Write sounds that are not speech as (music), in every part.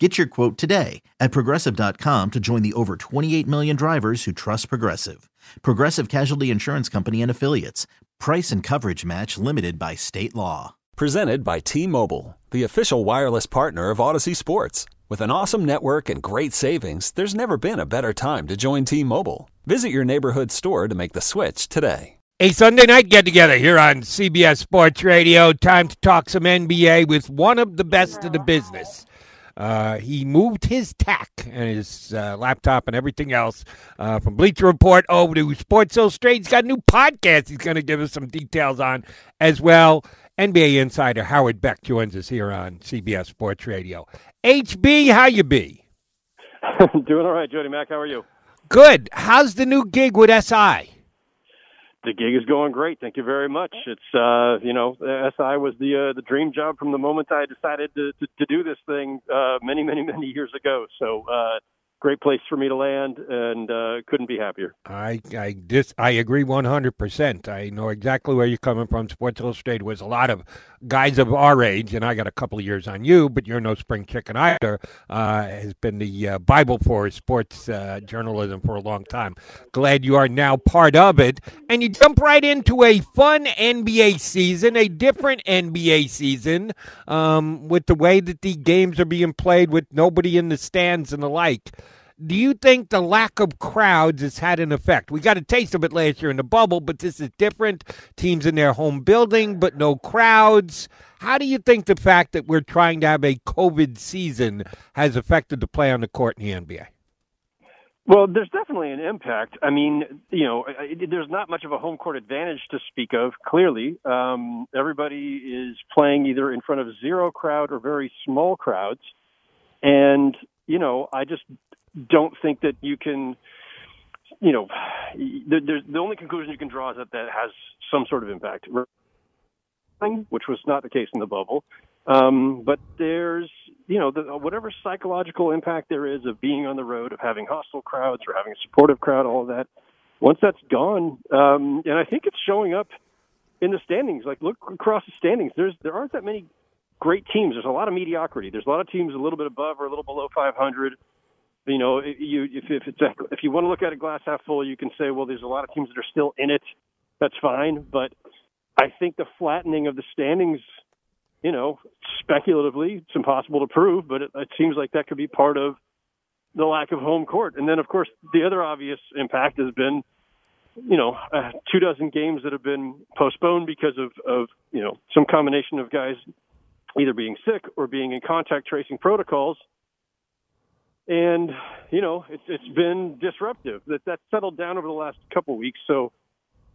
Get your quote today at progressive.com to join the over 28 million drivers who trust Progressive. Progressive Casualty Insurance Company and Affiliates. Price and coverage match limited by state law. Presented by T Mobile, the official wireless partner of Audacy Sports. With an awesome network and great savings, there's never been a better time to join T Mobile. Visit your neighborhood store to make the switch today. A Sunday night get together here on CBS Sports Radio. Time to talk some NBA with one of the best in the business. Uh, he moved his tech and his uh, laptop and everything else uh, from Bleacher Report over to Sports Illustrated. He's got a new podcast he's going to give us some details on as well. NBA insider Howard Beck joins us here on CBS Sports Radio. HB, how you be? (laughs) Doing all right, Jody Mac. How are you? Good. How's the new gig with SI? The gig is going great. Thank you very much. It's uh, you know, SI was the uh, the dream job from the moment I decided to to, to do this thing uh, many many many years ago. So uh, great place for me to land, and uh, couldn't be happier. I I dis I agree one hundred percent. I know exactly where you're coming from. Sports Illustrated was a lot of guys of our age, and I got a couple of years on you, but you're no spring chicken either. Uh, has been the uh, Bible for sports uh, journalism for a long time. Glad you are now part of it, and you jump right into a fun NBA season, a different NBA season, um, with the way that the games are being played, with nobody in the stands and the like. Do you think the lack of crowds has had an effect? We got a taste of it last year in the bubble, but this is different. Teams in their home building, but no crowds. How do you think the fact that we're trying to have a COVID season has affected the play on the court in the NBA? Well, there's definitely an impact. I mean, you know, there's not much of a home court advantage to speak of. Clearly, um, everybody is playing either in front of zero crowd or very small crowds, and you know, I just don't think that you can, you know, there's the only conclusion you can draw is that that has some sort of impact, which was not the case in the bubble. Um, but there's, you know, the, whatever psychological impact there is of being on the road, of having hostile crowds or having a supportive crowd, all of that. Once that's gone, um, and I think it's showing up in the standings. Like look across the standings, there's there aren't that many great teams. There's a lot of mediocrity. There's a lot of teams a little bit above or a little below 500 you know, you if if it's a, if you want to look at a glass half full, you can say, well, there's a lot of teams that are still in it. That's fine, but I think the flattening of the standings, you know, speculatively, it's impossible to prove, but it, it seems like that could be part of the lack of home court. And then, of course, the other obvious impact has been, you know, uh, two dozen games that have been postponed because of of you know some combination of guys either being sick or being in contact tracing protocols and you know it's it's been disruptive. That that settled down over the last couple weeks, so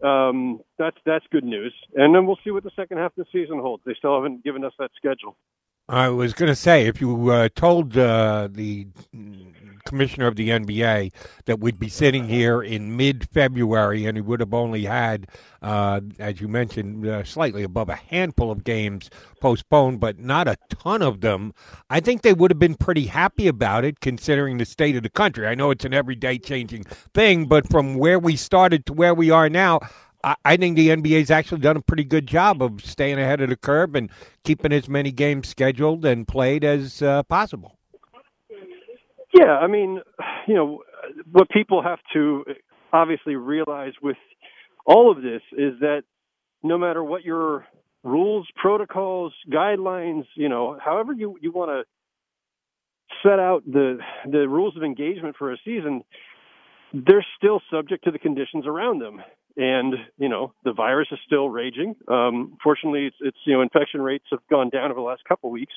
um, that's that's good news. And then we'll see what the second half of the season holds. They still haven't given us that schedule. I was going to say, if you uh, told uh, the commissioner of the NBA that we'd be sitting here in mid February and he would have only had, uh, as you mentioned, uh, slightly above a handful of games postponed, but not a ton of them, I think they would have been pretty happy about it considering the state of the country. I know it's an everyday changing thing, but from where we started to where we are now, I think the NBA's actually done a pretty good job of staying ahead of the curve and keeping as many games scheduled and played as uh, possible. Yeah, I mean, you know, what people have to obviously realize with all of this is that no matter what your rules, protocols, guidelines, you know, however you you want to set out the the rules of engagement for a season, they're still subject to the conditions around them and you know the virus is still raging. Um, fortunately, it's, it's you know infection rates have gone down over the last couple of weeks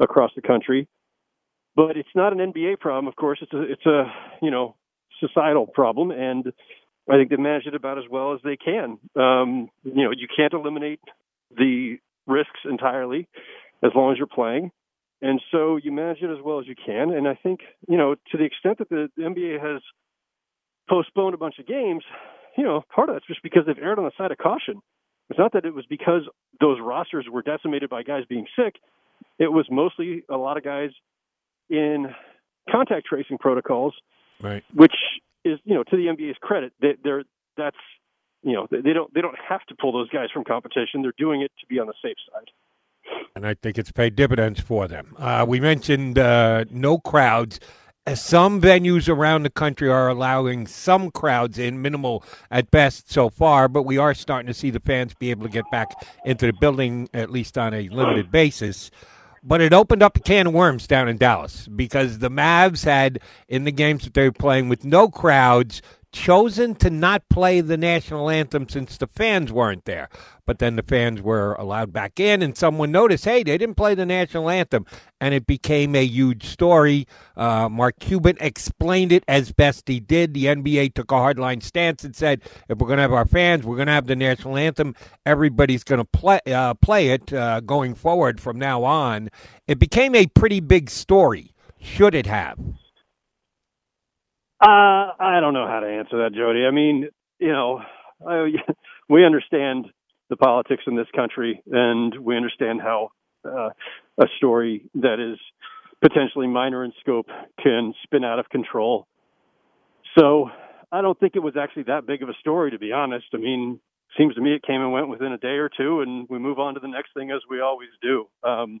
across the country, but it's not an NBA problem. Of course, it's a it's a you know societal problem, and I think they manage it about as well as they can. Um, you know, you can't eliminate the risks entirely as long as you're playing. And so you manage it as well as you can. And I think, you know, to the extent that the, the NBA has postponed a bunch of games, you know, part of that's just because they've erred on the side of caution. It's not that it was because those rosters were decimated by guys being sick. It was mostly a lot of guys in contact tracing protocols, right? Which is, you know, to the NBA's credit, they, they're that's, you know, they don't they don't have to pull those guys from competition. They're doing it to be on the safe side. And I think it's paid dividends for them. Uh, we mentioned uh, no crowds. Some venues around the country are allowing some crowds in, minimal at best so far, but we are starting to see the fans be able to get back into the building, at least on a limited basis. But it opened up a can of worms down in Dallas because the Mavs had, in the games that they were playing with no crowds, chosen to not play the national anthem since the fans weren't there. But then the fans were allowed back in, and someone noticed, hey, they didn't play the national anthem. And it became a huge story. Uh, Mark Cuban explained it as best he did. The NBA took a hardline stance and said, if we're going to have our fans, we're going to have the national anthem. Everybody's going to play, uh, play it uh, going forward from now on. It became a pretty big story. Should it have? Uh, I don't know how to answer that, Jody. I mean, you know, I, (laughs) we understand the politics in this country, and we understand how uh, a story that is potentially minor in scope can spin out of control. So I don't think it was actually that big of a story, to be honest. I mean, seems to me it came and went within a day or two, and we move on to the next thing as we always do. Um,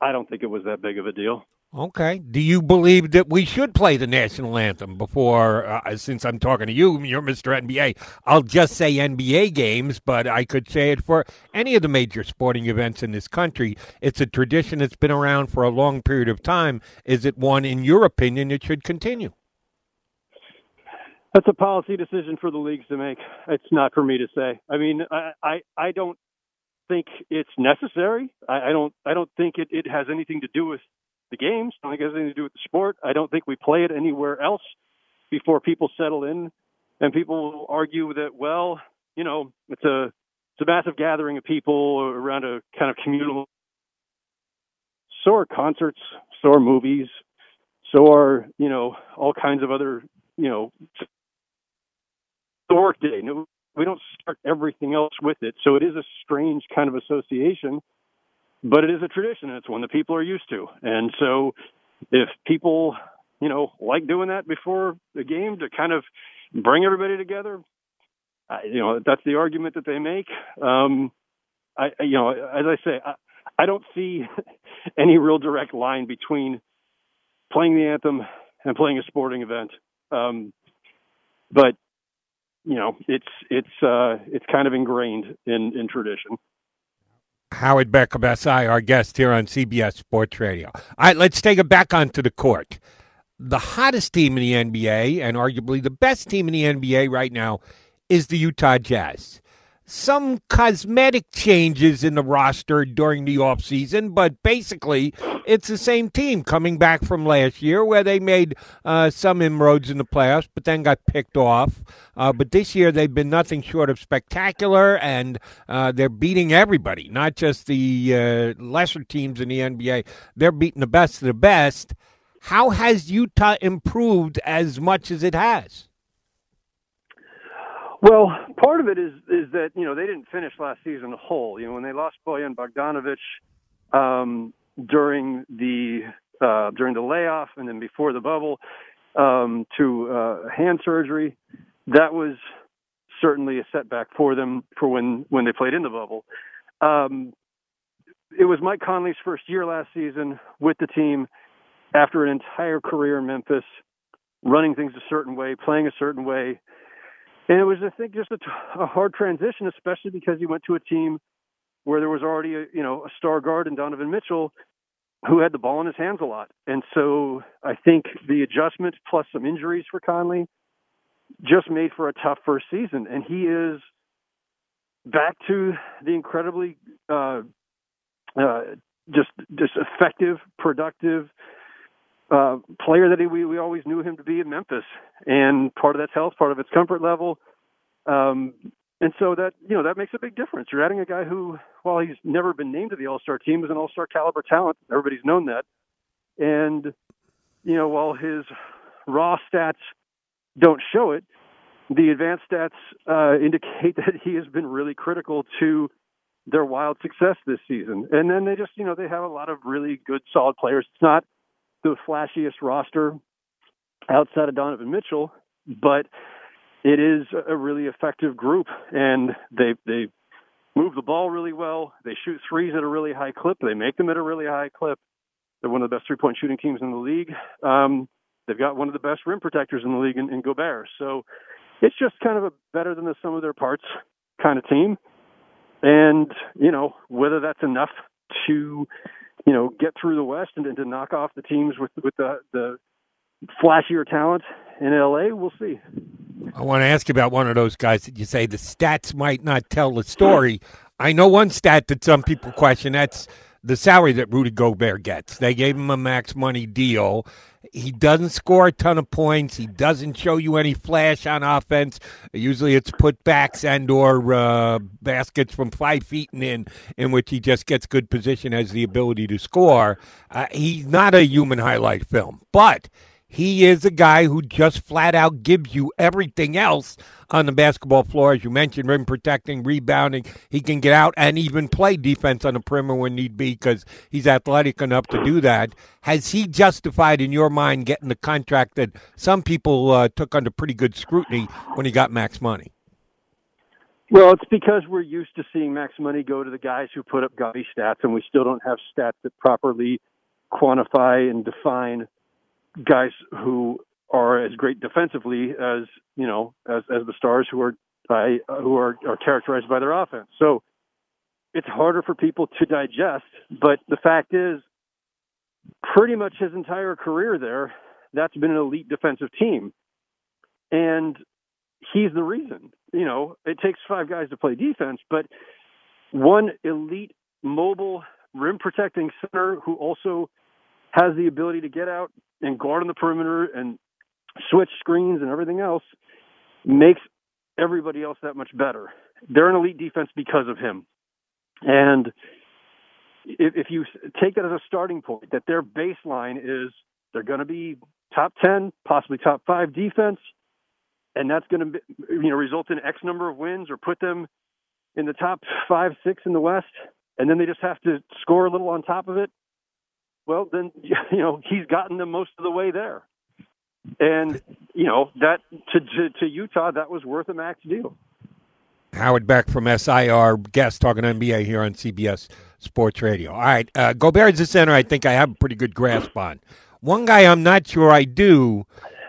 I don't think it was that big of a deal. Okay. Do you believe that we should play the national anthem before, uh, since I'm talking to you, you're Mr. NBA? I'll just say NBA games, but I could say it for any of the major sporting events in this country. It's a tradition that's been around for a long period of time. Is it one, in your opinion, that should continue? That's a policy decision for the leagues to make. It's not for me to say. I mean, I, I, I don't think it's necessary. I, I don't I don't think it, it has anything to do with the games. I don't think it has anything to do with the sport. I don't think we play it anywhere else before people settle in. And people will argue that, well, you know, it's a it's a massive gathering of people around a kind of communal. So are concerts, so are movies, so are you know all kinds of other you know the workday. We don't start everything else with it, so it is a strange kind of association but it is a tradition. And it's one that people are used to. And so if people, you know, like doing that before the game to kind of bring everybody together, I, you know, that's the argument that they make. Um, I, you know, as I say, I, I don't see (laughs) any real direct line between playing the anthem and playing a sporting event. Um, but you know, it's it's uh, it's kind of ingrained in in tradition. Howard Beckham, SI, our guest here on CBS Sports Radio. All right, let's take it back onto the court. The hottest team in the NBA, and arguably the best team in the NBA right now, is the Utah Jazz some cosmetic changes in the roster during the offseason, but basically it's the same team coming back from last year where they made uh, some inroads in the playoffs, but then got picked off. Uh, but this year they've been nothing short of spectacular, and uh, they're beating everybody, not just the uh, lesser teams in the NBA. They're beating the best of the best. How has Utah improved as much as it has? Well, part of it is is that you know they didn't finish last season whole. You know when they lost Bojan Bogdanovic um, during the uh, during the layoff and then before the bubble um, to uh, hand surgery, that was certainly a setback for them for when when they played in the bubble. Um, it was Mike Conley's first year last season with the team after an entire career in Memphis, running things a certain way, playing a certain way and it was, I think, just a, a hard transition, especially because he went to a team where there was already a you know a star guard in Donovan Mitchell who had the ball in his hands a lot. And so I think the adjustment plus some injuries for Conley just made for a tough first season. And he is back to the incredibly uh, uh, just just effective, productive uh, player that he, we, we always knew him to be in Memphis. And part of that's health, part of it's comfort level. Um, and so that, you know, that makes a big difference. You're adding a guy who, while he's never been named to the All Star team, is an All Star caliber talent. Everybody's known that. And, you know, while his raw stats don't show it, the advanced stats uh, indicate (laughs) that he has been really critical to their wild success this season. And then they just, you know, they have a lot of really good, solid players. It's not the flashiest roster outside of Donovan Mitchell, but it is a really effective group, and they they move the ball really well. They shoot threes at a really high clip. They make them at a really high clip. They're one of the best three point shooting teams in the league. Um, they've got one of the best rim protectors in the league in, in Gobert. So it's just kind of a better than the sum of their parts kind of team. And, you know, whether that's enough to, you know, get through the West and, and to knock off the teams with, with the, the flashier talent in LA, we'll see. I want to ask you about one of those guys that you say the stats might not tell the story. I know one stat that some people question. That's the salary that Rudy Gobert gets. They gave him a max money deal. He doesn't score a ton of points. He doesn't show you any flash on offense. Usually, it's putbacks and or uh, baskets from five feet and in, in which he just gets good position, has the ability to score. Uh, he's not a human highlight film, but he is a guy who just flat out gives you everything else on the basketball floor. As you mentioned, rim protecting, rebounding. He can get out and even play defense on the perimeter when need be because he's athletic enough to do that. Has he justified, in your mind, getting the contract that some people uh, took under pretty good scrutiny when he got max money? Well, it's because we're used to seeing max money go to the guys who put up gaudy stats, and we still don't have stats that properly quantify and define guys who are as great defensively as you know as as the stars who are by who are are characterized by their offense. So it's harder for people to digest. But the fact is, pretty much his entire career there, that's been an elite defensive team, and he's the reason. You know, it takes five guys to play defense, but one elite mobile rim protecting center who also has the ability to get out and guard on the perimeter and switch screens and everything else makes everybody else that much better. They're an elite defense because of him. And if, if you take that as a starting point, that their baseline is they're going to be top 10, possibly top five defense, and that's going to you know result in X number of wins or put them in the top five, six in the West, and then they just have to score a little on top of it well, then (laughs) you know he's gotten them most of the way there, and you know that to to, to Utah that was worth a max deal. Howard Beck from SIR, guest talking NBA here on CBS Sports Radio. All right, uh, Gobert's the center. I think I have a pretty good grasp on. One guy I'm not sure I do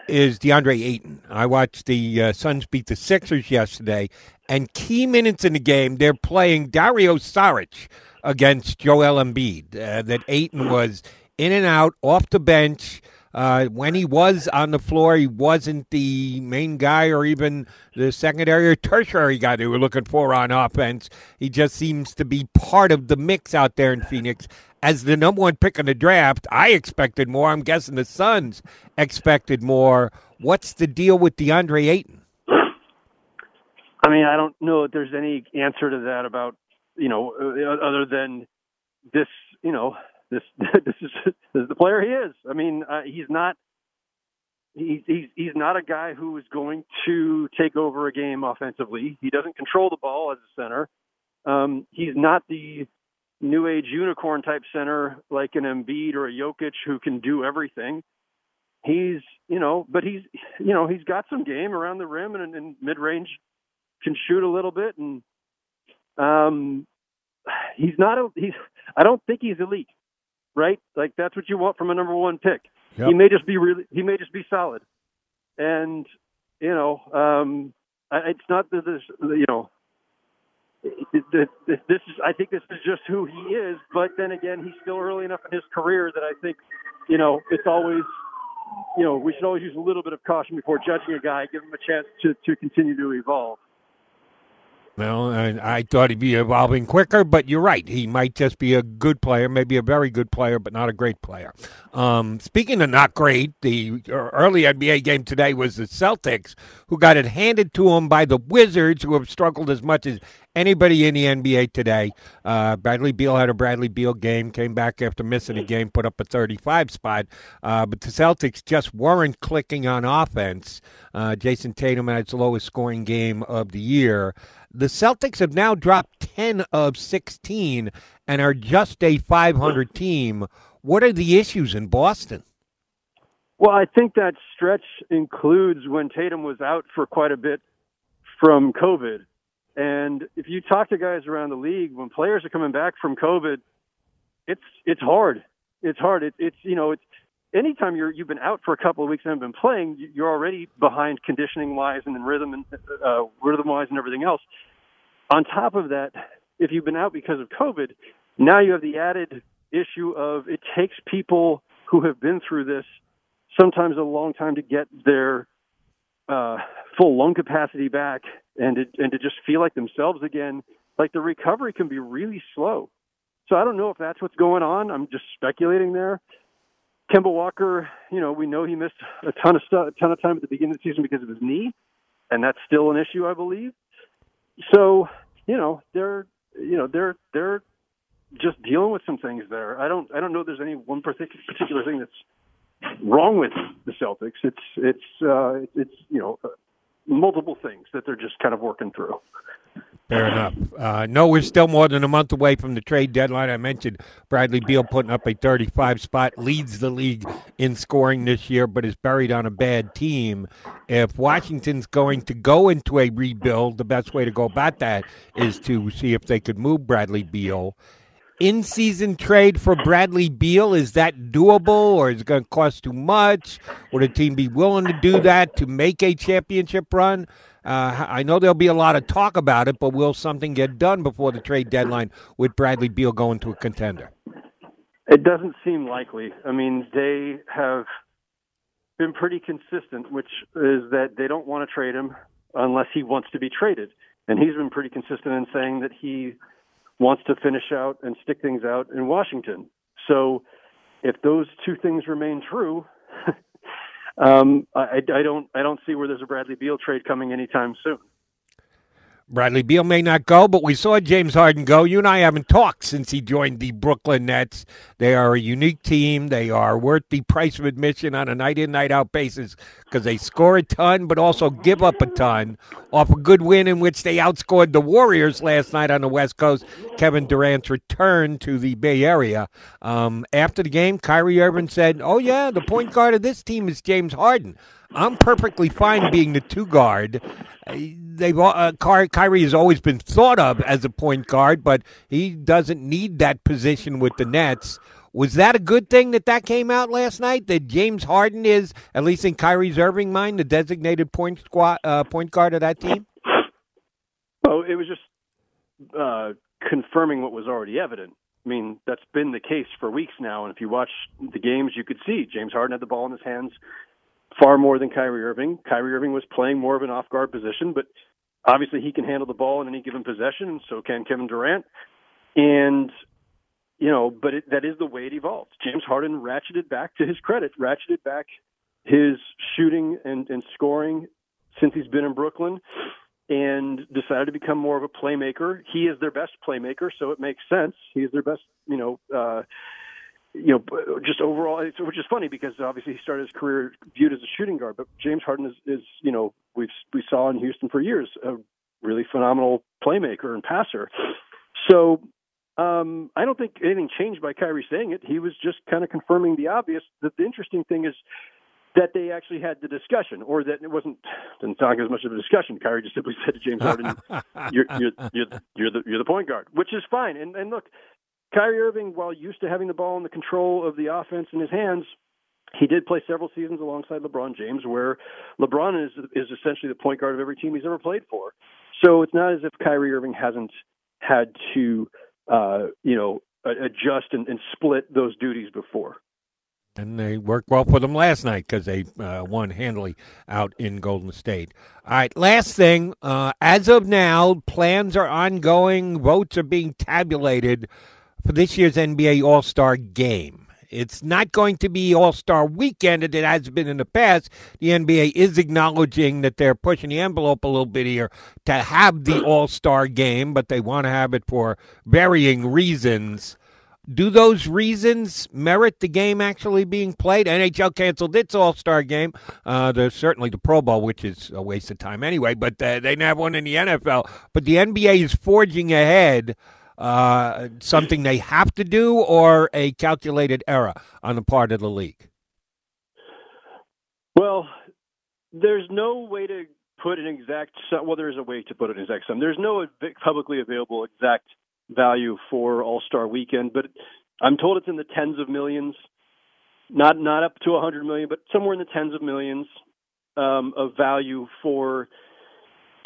is DeAndre Ayton. I watched the uh, Suns beat the Sixers yesterday, and key minutes in the game, they're playing Dario Saric against Joel Embiid. Uh, that Ayton was in and out, off the bench. Uh, when he was on the floor, he wasn't the main guy or even the secondary or tertiary guy they were looking for on offense. He just seems to be part of the mix out there in Phoenix. As the number one pick in the draft, I expected more. I'm guessing the Suns expected more. What's the deal with DeAndre Ayton? I mean, I don't know if there's any answer to that about you know, uh, other than this, you know, this (laughs) this is, this is the player he is. I mean, uh, he's not he's he's he's not a guy who is going to take over a game offensively. He doesn't control the ball as a center. Um, he's not the new age unicorn type center like an Embiid or a Jokic who can do everything. He's you know, but he's you know he's got some game around the rim and, and mid range can shoot a little bit and um, he's not a he's. I don't think he's elite, right? Like that's what you want from a number one pick. Yep. He may just be really. He may just be solid, and you know, um, it's not that this. You know, this is. I think this is just who he is. But then again, he's still early enough in his career that I think, you know, it's always. You know, we should always use a little bit of caution before judging a guy. Give him a chance to to continue to evolve. Well, I thought he'd be evolving quicker, but you're right. He might just be a good player, maybe a very good player, but not a great player. Um, speaking of not great, the early NBA game today was the Celtics, who got it handed to them by the Wizards, who have struggled as much as anybody in the NBA today. Uh, Bradley Beal had a Bradley Beal game, came back after missing a game, put up a 35 spot. Uh, but the Celtics just weren't clicking on offense. Uh, Jayson Tatum had his lowest scoring game of the year. The Celtics have now dropped 10 of 16 and are just a 500 team. What are the issues in Boston? Well, I think that stretch includes when Tatum was out for quite a bit from COVID. And if you talk to guys around the league, when players are coming back from COVID, it's it's hard. It's hard. It, it's you know it's anytime you're you've been out for a couple of weeks and haven't been playing, you're already behind conditioning wise and then rhythm and uh, rhythm wise and everything else. On top of that, if you've been out because of COVID, now you have the added issue of it takes people who have been through this sometimes a long time to get their uh, full lung capacity back and to, and to just feel like themselves again. Like the recovery can be really slow. So I don't know if that's what's going on. I'm just speculating there. Kemba Walker, you know, we know he missed a ton of stuff, a ton of time at the beginning of the season because of his knee, and that's still an issue, I believe. So, you know, they're, you know, they're they're just dealing with some things there. I don't I don't know there's any one particular particular thing that's wrong with the Celtics. It's it's uh, it's you know multiple things that they're just kind of working through. Fair enough. Uh, no, we're still more than a month away from the trade deadline. I mentioned Bradley Beal putting up a 35 spot, leads the league in scoring this year, but is buried on a bad team. If Washington's going to go into a rebuild, the best way to go about that is to see if they could move Bradley Beal. In season trade for Bradley Beal, is that doable or is it going to cost too much? Would a team be willing to do that to make a championship run? Uh, I know there'll be a lot of talk about it, but will something get done before the trade deadline with Bradley Beal going to a contender? It doesn't seem likely. I mean, they have been pretty consistent, which is that they don't want to trade him unless he wants to be traded. And he's been pretty consistent in saying that he wants to finish out and stick things out in Washington. So if those two things remain true, (laughs) um, I, I don't I don't see where there's a Bradley Beal trade coming anytime soon. Bradley Beal may not go, but we saw James Harden go. You and I haven't talked since he joined the Brooklyn Nets. They are a unique team. They are worth the price of admission on a night in, night out basis because they score a ton, but also give up a ton off a good win in which they outscored the Warriors last night on the West Coast. Kevin Durant's return to the Bay Area. Um, after the game, Kyrie Irving said, Oh, yeah, the point guard of this team is James Harden. I'm perfectly fine being the two guard. They've uh, Kyrie has always been thought of as a point guard, but he doesn't need that position with the Nets. Was that a good thing that that came out last night? That James Harden is, at least in Kyrie's Irving mind, the designated point squad, uh, point guard of that team. Well, it was just uh, confirming what was already evident. I mean, that's been the case for weeks now. And if you watch the games, you could see James Harden had the ball in his hands far more than Kyrie Irving. Kyrie Irving was playing more of an off guard position, but obviously he can handle the ball in any given possession, and so can Kevin Durant. And you know, but it, that is the way it evolved. James Harden ratcheted back to his credit, ratcheted back his shooting and, and scoring since he's been in Brooklyn and decided to become more of a playmaker. He is their best playmaker, so it makes sense. He's their best, you know, uh, you know, just overall, which is funny because obviously he started his career viewed as a shooting guard, but James Harden is, is you know, we've we saw in Houston for years a really phenomenal playmaker and passer. So um, I don't think anything changed by Kyrie saying it. He was just kind of confirming the obvious. The, the interesting thing is that they actually had the discussion, or that it wasn't didn't sound like as much of a discussion. Kyrie just simply said to James Harden, (laughs) "You're you're you're, you're the you're the point guard," which is fine. And and look, Kyrie Irving, while used to having the ball and the control of the offense in his hands, he did play several seasons alongside LeBron James, where LeBron is is essentially the point guard of every team he's ever played for. So it's not as if Kyrie Irving hasn't had to, uh, you know, adjust and, and split those duties before. and they worked well for them last night because they uh, won handily out in Golden State. All right, last thing. Uh, as of now, plans are ongoing. Votes are being tabulated this year's NBA All Star game. It's not going to be All Star weekend as it has been in the past. The NBA is acknowledging that they're pushing the envelope a little bit here to have the (clears throat) All Star game, but they want to have it for varying reasons do those reasons merit the game actually being played? NHL canceled its All Star game. Uh, there's certainly the Pro Bowl, which is a waste of time anyway, but uh, they didn't have one in the NFL. But the NBA is forging ahead. Uh, something they have to do, or a calculated error on the part of the league? Well, there's no way to put an exact. sum. Well, there is a way to put an exact sum. There's no publicly available exact value for All Star Weekend, but I'm told it's in the tens of millions, not not up to a hundred million, but somewhere in the tens of millions um, of value for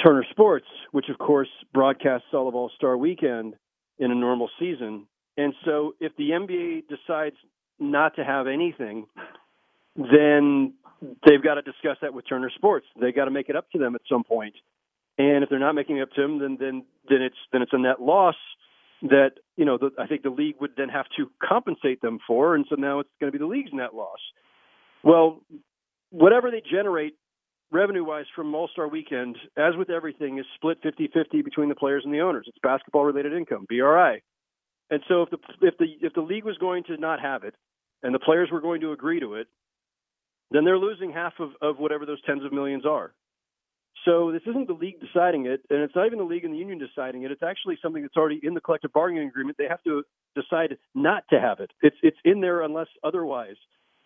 Turner Sports, which of course broadcasts all of All Star Weekend in a normal season. And so, if the NBA decides not to have anything, then they've got to discuss that with Turner Sports. They got to make it up to them at some point. And if they're not making it up to them, then then then it's then it's a net loss that you know the, I think the league would then have to compensate them for, and so now it's going to be the league's net loss. Well, whatever they generate revenue wise from All Star Weekend, as with everything, is split 50-50 between the players and the owners. It's basketball related income, BRI. And so if the if the if the league was going to not have it, and the players were going to agree to it, then they're losing half of, of whatever those tens of millions are. So this isn't the league deciding it, and it's not even the league and the union deciding it. It's actually something that's already in the collective bargaining agreement. They have to decide not to have it. It's it's in there unless otherwise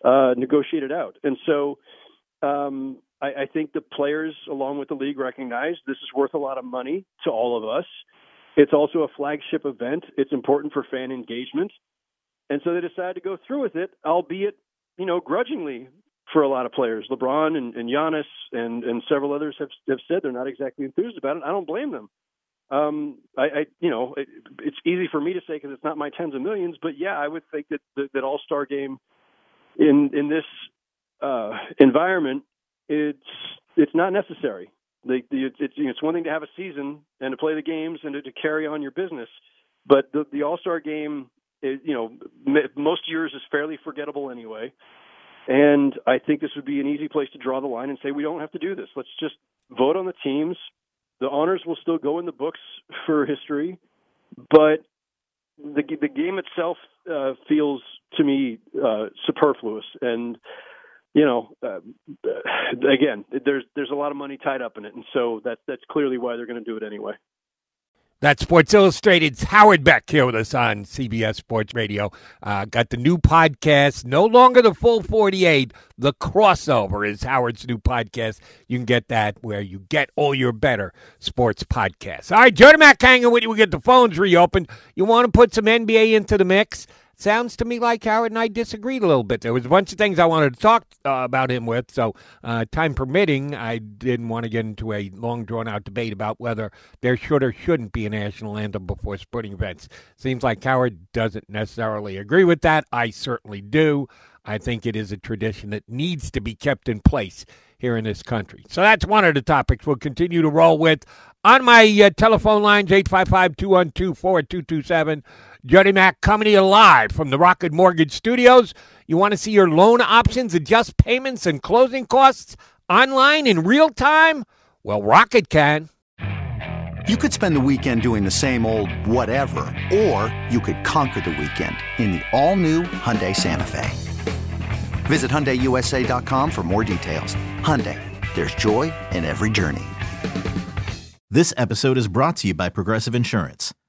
uh, negotiated out. And so um, I, I think the players, along with the league, recognize this is worth a lot of money to all of us. It's also a flagship event. It's important for fan engagement, and so they decided to go through with it, albeit you know grudgingly for a lot of players. LeBron and, and Giannis and, and several others have have said they're not exactly enthused about it. I don't blame them. Um, I, I you know, it, it's easy for me to say because it's not my tens of millions, but yeah, I would think that that, that All Star game in in this uh, environment, it's it's not necessary. The, the, it's it's, one thing to have a season and to play the games and to, to carry on your business, but the the All Star game, is, you know, most years is fairly forgettable anyway. And I think this would be an easy place to draw the line and say we don't have to do this. Let's just vote on the teams. The honors will still go in the books for history, but the the game itself uh, feels to me uh, superfluous. And you know, uh, again, there's there's a lot of money tied up in it, and so that that's clearly why they're going to do it anyway. That's Sports Illustrated's Howard Beck here with us on CBS Sports Radio. Uh, got the new podcast, no longer the full 48. The crossover is Howard's new podcast. You can get that where you get all your better sports podcasts. All right, Jordan Mack hanging with you. We get the phones reopened. You want to put some NBA into the mix? Sounds to me like Howard and I disagreed a little bit. There was a bunch of things I wanted to talk uh, about him with, so uh, time permitting, I didn't want to get into a long drawn out debate about whether there should or shouldn't be a national anthem before sporting events. Seems like Howard doesn't necessarily agree with that. I certainly do. I think it is a tradition that needs to be kept in place here in this country. So that's one of the topics we'll continue to roll with. On my uh, telephone lines, 855 212 4227. Jody Mac coming to you live from the Rocket Mortgage Studios. You want to see your loan options, adjust payments and closing costs online in real time? Well, Rocket can. You could spend the weekend doing the same old whatever, or you could conquer the weekend in the all-new Hyundai Santa Fe. Visit HyundaiUSA.com for more details. Hyundai, there's joy in every journey. This episode is brought to you by Progressive Insurance.